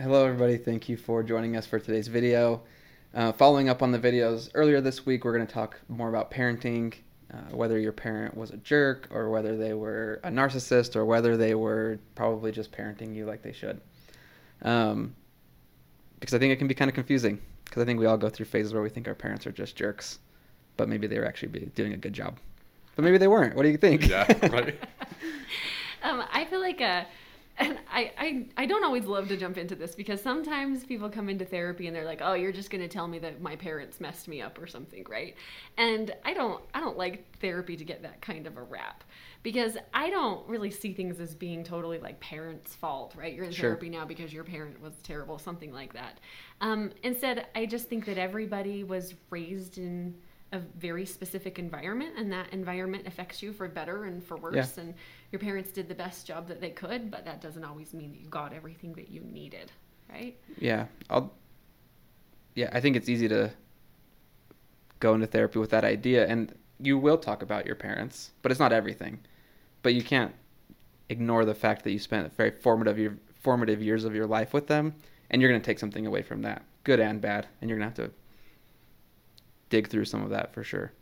Hello, everybody. Thank you for joining us for today's video. Uh, following up on the videos earlier this week, we're going to talk more about parenting, uh, whether your parent was a jerk or whether they were a narcissist or whether they were probably just parenting you like they should. Um, because I think it can be kind of confusing. Because I think we all go through phases where we think our parents are just jerks, but maybe they were actually be doing a good job. But maybe they weren't. What do you think? Yeah, right. um, I feel like uh, and I, I I don't always love to jump into this because sometimes people come into therapy and they're like, "Oh, you're just going to tell me that my parents messed me up or something, right?" And I don't I don't like therapy to get that kind of a rap because I don't really see things as being totally like parents' fault, right? You're in Sure. therapy now because your parent was terrible, something like that. Um, instead, I just think that everybody was raised in a very specific environment, and that environment affects you for better and for worse. And your parents did the best job that they could, but that doesn't always mean that you got everything that you needed, right? Yeah, I'll. Yeah, I think it's easy to go into therapy with that idea, and you will talk about your parents, but it's not everything. But you can't ignore the fact that you spent very formative formative years of your life with them, and you're going to take something away from that, good and bad, and you're going to have to dig through some of that for sure.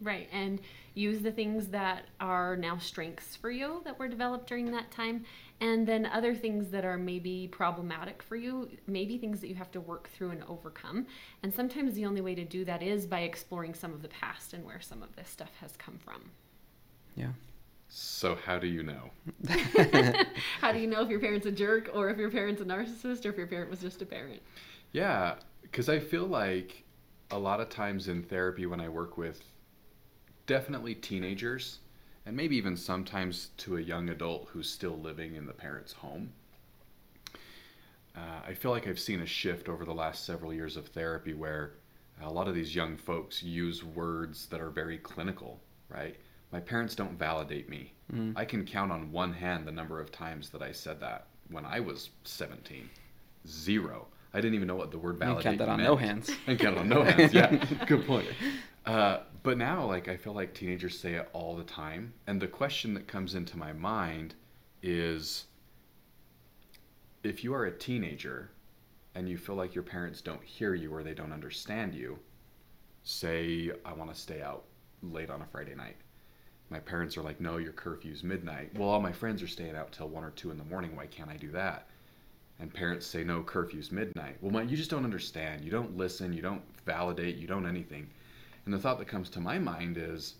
Right, and use the things that are now strengths for you that were developed during that time, and then other things that are maybe problematic for you, maybe things that you have to work through and overcome. And sometimes the only way to do that is by exploring some of the past and where some of this stuff has come from. Yeah. So how do you know? How do you know if your parent's a jerk or if your parent's a narcissist or if your parent was just a parent? Yeah, because I feel like a lot of times in therapy when I work with definitely teenagers and maybe even sometimes to a young adult who's still living in the parent's home, uh, I feel like I've seen a shift over the last several years of therapy where a lot of these young folks use words that are very clinical, right? My parents don't validate me. Mm. I can count on one hand the number of times that I said that when I was 17. Zero. I didn't even know what the word You validate count that on meant. no hands. I can count on no hands. Yeah, good point. Uh, but now, like, I feel like teenagers say it all the time, and the question that comes into my mind is, if you are a teenager and you feel like your parents don't hear you or they don't understand you, say, I want to stay out late on a Friday night. My parents are like, no, your curfew's midnight. Well, all my friends are staying out till one or two in the morning. Why can't I do that? And parents say, no, curfew's midnight. Well, my, you just don't understand. You don't listen. You don't validate. You don't anything. And the thought that comes to my mind is,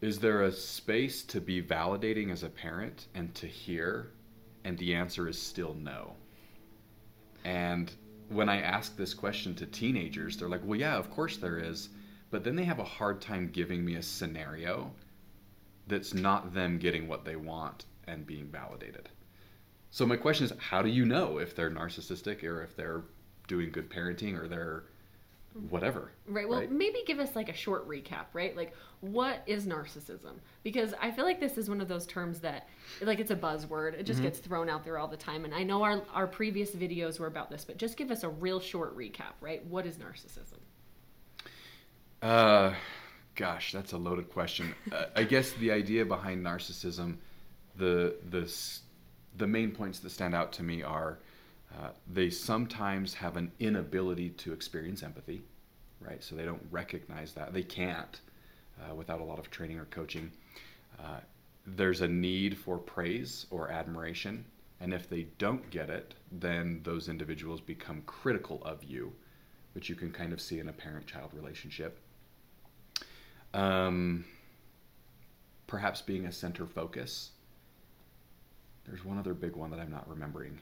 is there a space to be validating as a parent and to hear? And the answer is still no. And when I ask this question to teenagers, they're like, well, yeah, of course there is. But then they have a hard time giving me a scenario that's not them getting what they want and being validated. So my question is, how do you know if they're narcissistic or if they're doing good parenting or they're whatever? Right. Well, Right. maybe give us like a short recap, right? Like, what is narcissism? Because I feel like this is one of those terms that, like, it's a buzzword. It just Mm-hmm. gets thrown out there all the time. And I know our our previous videos were about this, but just give us a real short recap, right? What is narcissism? Uh, gosh, that's a loaded question. uh, I guess the idea behind narcissism, the the the main points that stand out to me are uh, they sometimes have an inability to experience empathy, right? So they don't recognize that they can't uh, without a lot of training or coaching. Uh, there's a need for praise or admiration, and if they don't get it, then those individuals become critical of you, which you can kind of see in a parent-child relationship um, perhaps being a center focus. There's one other big one that I'm not remembering.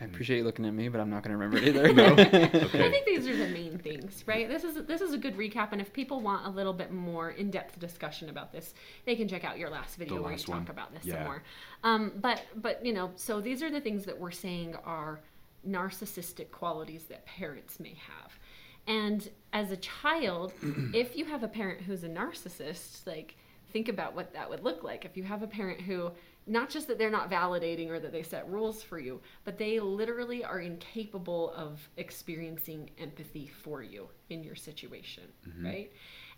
I appreciate you looking at me, but I'm not going to remember it either. No? I think these are the main things, right? This is this is a good recap, and if people want a little bit more in-depth discussion about this, they can check out your last video The where last you talk about this Yeah. some more. Um, but but you know, so these are the things that we're saying are narcissistic qualities that parents may have. And as a child, if you have a parent who's a narcissist, like think about what that would look like. If you have a parent who not just that they're not validating or that they set rules for you, but they literally are incapable of experiencing empathy for you in your situation, mm-hmm. right?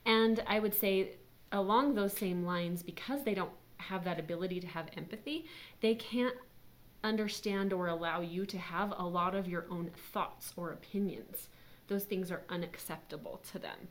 And I would say along those same lines because they don't have that ability to have empathy, they can't understand or allow you to have a lot of your own thoughts or opinions. Those things are unacceptable to them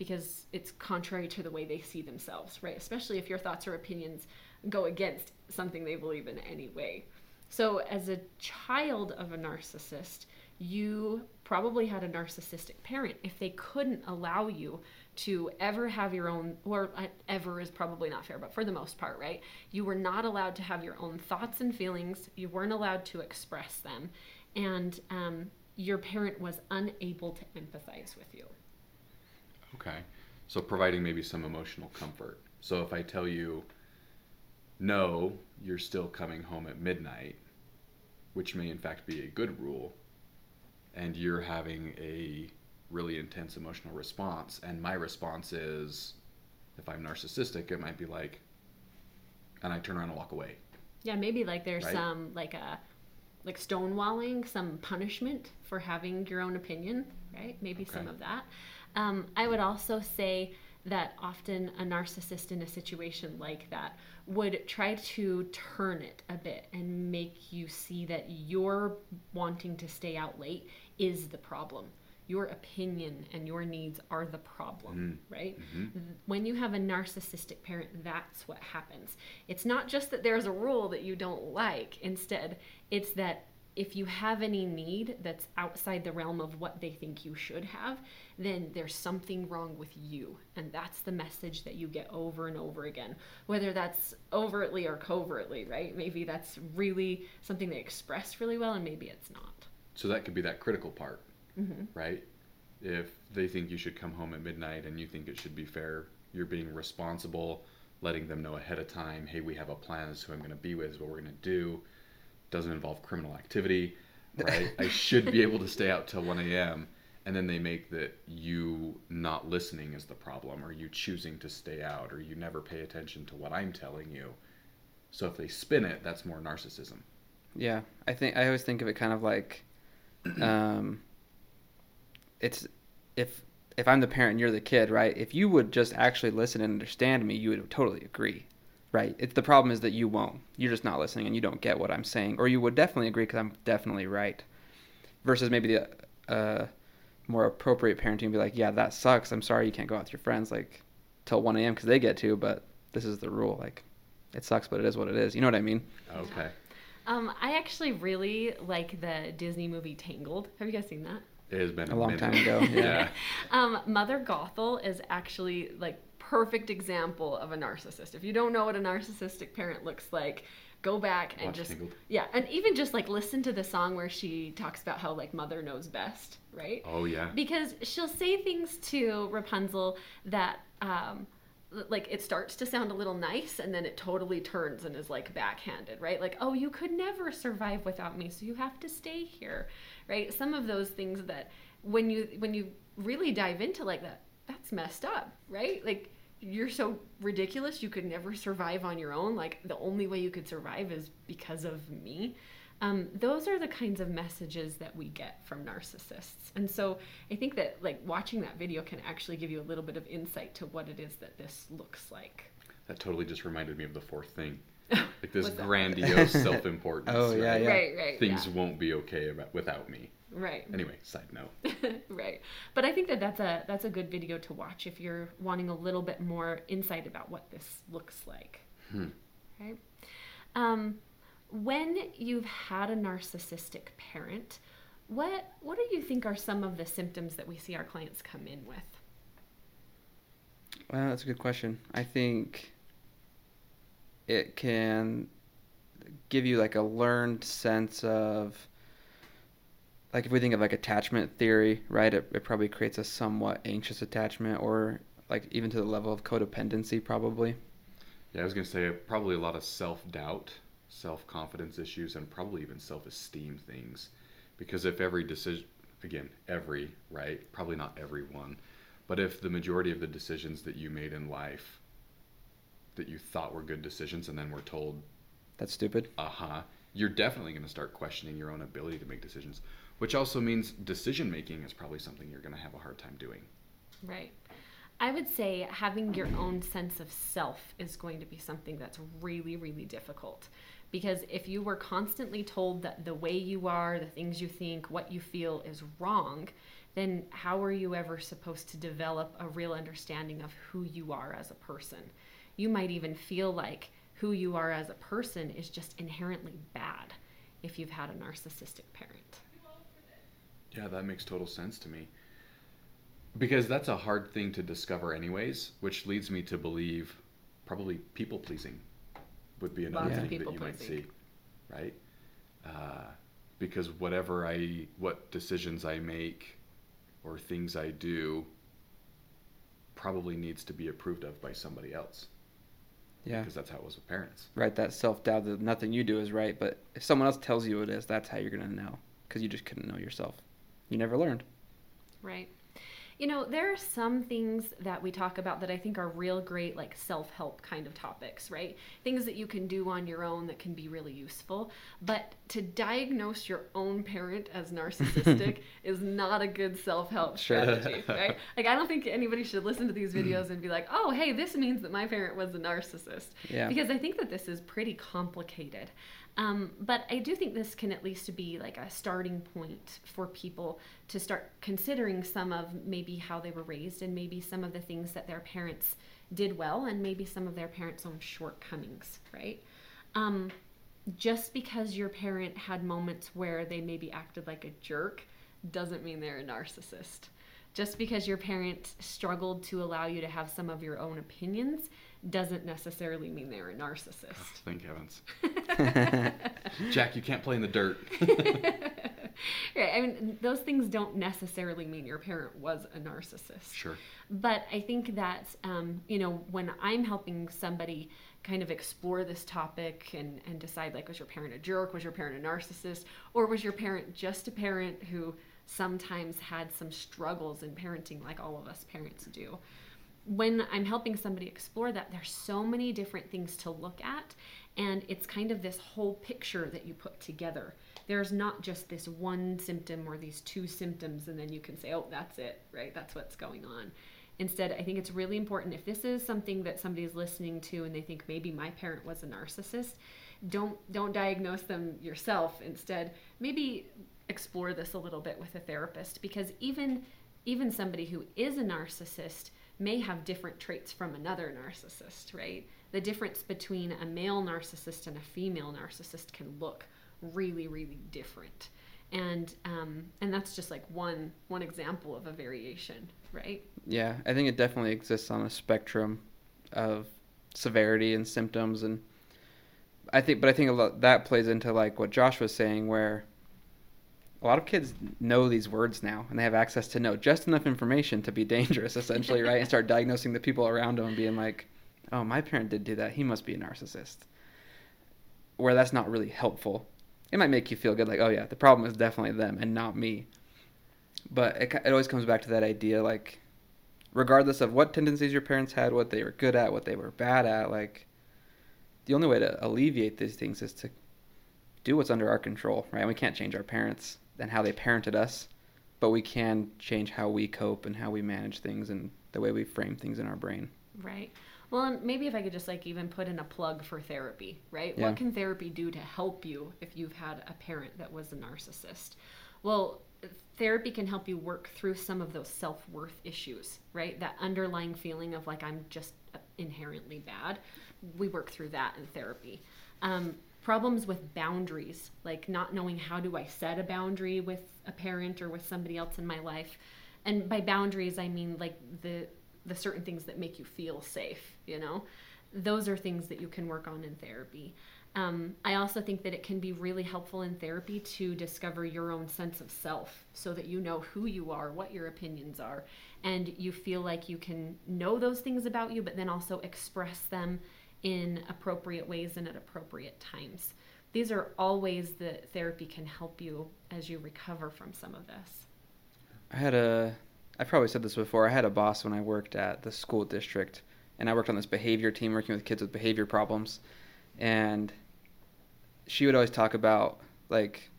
because it's contrary to the way they see themselves, right? Especially if your thoughts or opinions go against something they believe in anyway. So, as a child of a narcissist, you probably had a narcissistic parent. If they couldn't allow you to ever have your own or uh, ever is probably not fair but for the most part right? You were not allowed to have your own thoughts and feelings. You weren't allowed to express them. And um, your parent was unable to empathize with you Okay. So providing maybe some emotional comfort. So if I tell you, no, you're still coming home at midnight, which may in fact be a good rule, and you're having a really intense emotional response, and my response is, if I'm narcissistic, it might be like, and I turn around and walk away. yeah maybe like there's Right. some like a like stonewalling some punishment for having your own opinion right maybe some of that um, i would also say that often a narcissist in a situation like that would try to turn it a bit and make you see that your wanting to stay out late is the problem. Your opinion and your needs are the problem right? When you have a narcissistic parent that's what happens. It's not just that there's a rule that you don't like. Instead it's that if you have any need that's outside the realm of what they think you should have then there's something wrong with you and that's the message that you get over and over again whether that's overtly or covertly right maybe that's really something they express really well and maybe it's not So that could be that critical part, Mm-hmm. right? If they think you should come home at midnight and you think it should be fair, you're being responsible, letting them know ahead of time, hey, we have a plan, this is who I'm going to be with, this is what we're going to do. Doesn't involve criminal activity, right? I should be able to stay out till 1 a.m. And then they make that you not listening is the problem, or you choosing to stay out, or you never pay attention to what I'm telling you. So if they spin it, that's more narcissism. Yeah, I think I always think of it kind of like, um, it's if if I'm the parent and you're the kid, right? If you would just actually listen and understand me, you would totally agree, right? It's the problem is that you won't. You're just not listening and you don't get what I'm saying, or you would definitely agree because I'm definitely right. Versus maybe the uh, more appropriate parenting be like, yeah, that sucks. I'm sorry you can't go out with your friends like till 1 a.m. because they get to, but this is the rule. Like, it sucks, but it is what it is. You know what I mean? Okay. um, i actually really like the disney movie tangled have you guys seen that It has been A long minute. time ago, yeah. Um, Mother Gothel is actually like perfect example of a narcissist. If you don't know what a narcissistic parent looks like, go back and Watch just Tangled. yeah, and even just like listen to the song where she talks about how like mother knows best, right? Oh yeah. Because she'll say things to Rapunzel that um like it starts to sound a little nice and then it totally turns and is like backhanded, right? Like, "Oh, you could never survive without me, so you have to stay here." Right? Some of those things that when you when you really dive into like that, that's messed up, right? Like you're so ridiculous you could never survive on your own like the only way you could survive is because of me um, those are the kinds of messages that we get from narcissists and so i think that like watching that video can actually give you a little bit of insight to what it is that this looks like That totally just reminded me of the fourth thing. Like this grandiose self-importance. Oh, yeah, yeah. right right Things yeah. won't be okay about, without me. Right Anyway, side note. right but i think that that's a that's a good video to watch if you're wanting a little bit more insight about what this looks like Hmm. right um, when you've had a narcissistic parent what what do you think are some of the symptoms that we see our clients come in with Well, that's a good question. I think it can give you like a learned sense of like if we think of like attachment theory, right? It, it probably creates a somewhat anxious attachment or like even to the level of codependency probably. Yeah, I was gonna say probably a lot of self-doubt, self-confidence issues, and probably even self-esteem things. Because if every decision, again, every right, probably not everyone, but if the majority of the decisions that you made in life that you thought were good decisions, and then were told That's stupid. uh-huh you're definitely going to start questioning your own ability to make decisions which also means decision making is probably something you're going to have a hard time doing Right. I would say having your own sense of self is going to be something that's really, really difficult Because if you were constantly told that the way you are, the things you think, what you feel is wrong, then how are you ever supposed to develop a real understanding of who you are as a person? You might even feel like who you are as a person is just inherently bad if you've had a narcissistic parent. Yeah, that makes total sense to me. Because that's a hard thing to discover, anyways, which leads me to believe probably people pleasing would be another Lots thing that people you might see, right? Uh, because whatever I, what decisions I make or things I do probably needs to be approved of by somebody else. Yeah. Because that's how it was with parents. Right, that self doubt that nothing you do is right, but if someone else tells you it is, that's how you're going to know because you just couldn't know yourself. You never learned. Right. You know, there are some things that we talk about that I think are real great, like self help kind of topics, right? Things that you can do on your own that can be really useful. But to diagnose your own parent as narcissistic is not a good self help Sure. strategy, right? Like, I don't think anybody should listen to these videos and be like, oh, hey, this means that my parent was a narcissist. Yeah. Because I think that this is pretty complicated. Um, but I do think this can at least be like a starting point for people to start considering some of maybe how they were raised and maybe some of the things that their parents did well and maybe some of their parents' own shortcomings, right? Um, just because your parent had moments where they maybe acted like a jerk doesn't mean they're a narcissist. Just because your parent struggled to allow you to have some of your own opinions doesn't necessarily mean they're a narcissist. Thank heavens. Jack, you can't play in the dirt. right. I mean, those things don't necessarily mean your parent was a narcissist. sure. But I think that, um, you know, when I'm helping somebody kind of explore this topic and, and decide, like, was your parent a jerk? Was your parent a narcissist? Or was your parent just a parent who sometimes had some struggles in parenting, like all of us parents do? When I'm helping somebody explore that, there's so many different things to look at. And it's kind of this whole picture that you put together. There's not just this one symptom or these two symptoms, and then you can say, oh, that's it, right? That's what's going on. Instead, I think it's really important if this is something that somebody is listening to and they think maybe my parent was a narcissist, don't don't diagnose them yourself. Instead, maybe explore this a little bit with a therapist because even even somebody who is a narcissist may have different traits from another narcissist, right? The difference between a male narcissist and a female narcissist can look really, really different. And um, and that's just like one one example of a variation, right? Yeah, I think it definitely exists on a spectrum of severity and symptoms, and I think, but I think a lot that plays into like what Josh was saying, where a lot of kids know these words now, and they have access to know just enough information to be dangerous, essentially, right? And start diagnosing the people around them and being like, "Oh, my parent did do that. He must be a narcissist." Where that's not really helpful. It might make you feel good, like, "Oh yeah, the problem is definitely them and not me." But it, it always comes back to that idea, like regardless of what tendencies your parents had, what they were good at, what they were bad at, like the only way to alleviate these things is to do what's under our control, right? We can't change our parents and how they parented us, but we can change how we cope and how we manage things and the way we frame things in our brain. Right. Well, and maybe if I could just like even put in a plug for therapy, right? Yeah. What can therapy do to help you if you've had a parent that was a narcissist? Well, therapy can help you work through some of those self worth issues, right? That underlying feeling of like I'm just inherently bad. We work through that in therapy. Um, problems with boundaries, like not knowing how do I set a boundary with a parent or with somebody else in my life. And by boundaries, I mean like the the certain things that make you feel safe, you know? Those are things that you can work on in therapy. Um, I also think that it can be really helpful in therapy to discover your own sense of self so that you know who you are, what your opinions are, and you feel like you can know those things about you, but then also express them in appropriate ways and at appropriate times. These are all ways that therapy can help you as you recover from some of this. I had a, I probably said this before. I had a boss when I worked at the school district, and I worked on this behavior team working with kids with behavior problems. And she would always talk about, like,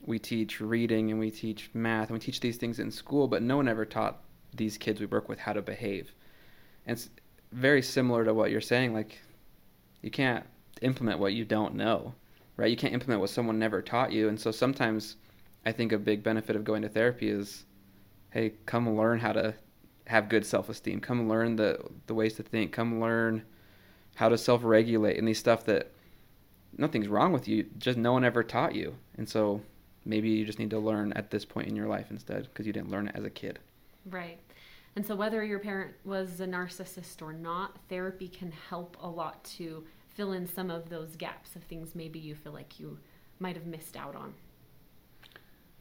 we teach reading and we teach math and we teach these things in school, but no one ever taught these kids we work with how to behave. And very similar to what you're saying. Like, you can't implement what you don't know, right? You can't implement what someone never taught you. And so sometimes I think a big benefit of going to therapy is, hey, come learn how to have good self-esteem. Come learn the the ways to think. Come learn how to self-regulate and these stuff that nothing's wrong with you. Just no one ever taught you. And so maybe you just need to learn at this point in your life instead because you didn't learn it as a kid. Right. And so, whether your parent was a narcissist or not, therapy can help a lot to fill in some of those gaps of things maybe you feel like you might have missed out on.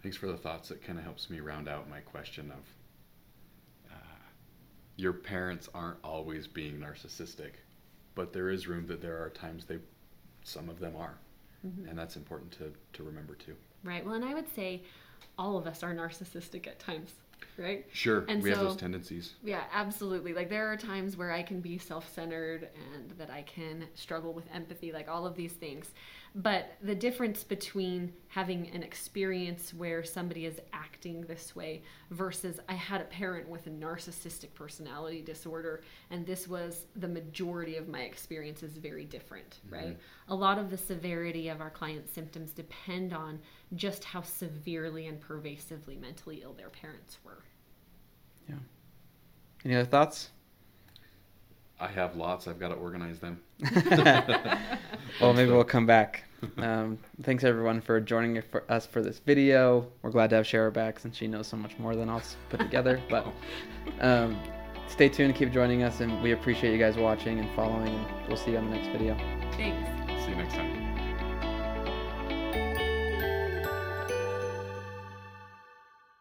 Thanks for the thoughts. It kind of helps me round out my question of uh, your parents aren't always being narcissistic, but there is room that there are times they, some of them are. Mm-hmm. And that's important to, to remember too. Right. Well, and I would say all of us are narcissistic at times right? Sure. And we so, have those tendencies. Yeah, absolutely. Like there are times where I can be self-centered and that I can struggle with empathy, like all of these things. But the difference between having an experience where somebody is acting this way versus I had a parent with a narcissistic personality disorder and this was the majority of my experience is very different, mm-hmm. right? A lot of the severity of our clients' symptoms depend on just how severely and pervasively mentally ill their parents were. Yeah. Any other thoughts? I have lots. I've got to organize them. well, maybe we'll come back. Um, thanks everyone for joining for us for this video. We're glad to have Shara back since she knows so much more than us put together. But um, stay tuned, keep joining us, and we appreciate you guys watching and following. And we'll see you on the next video. Thanks. See you next time.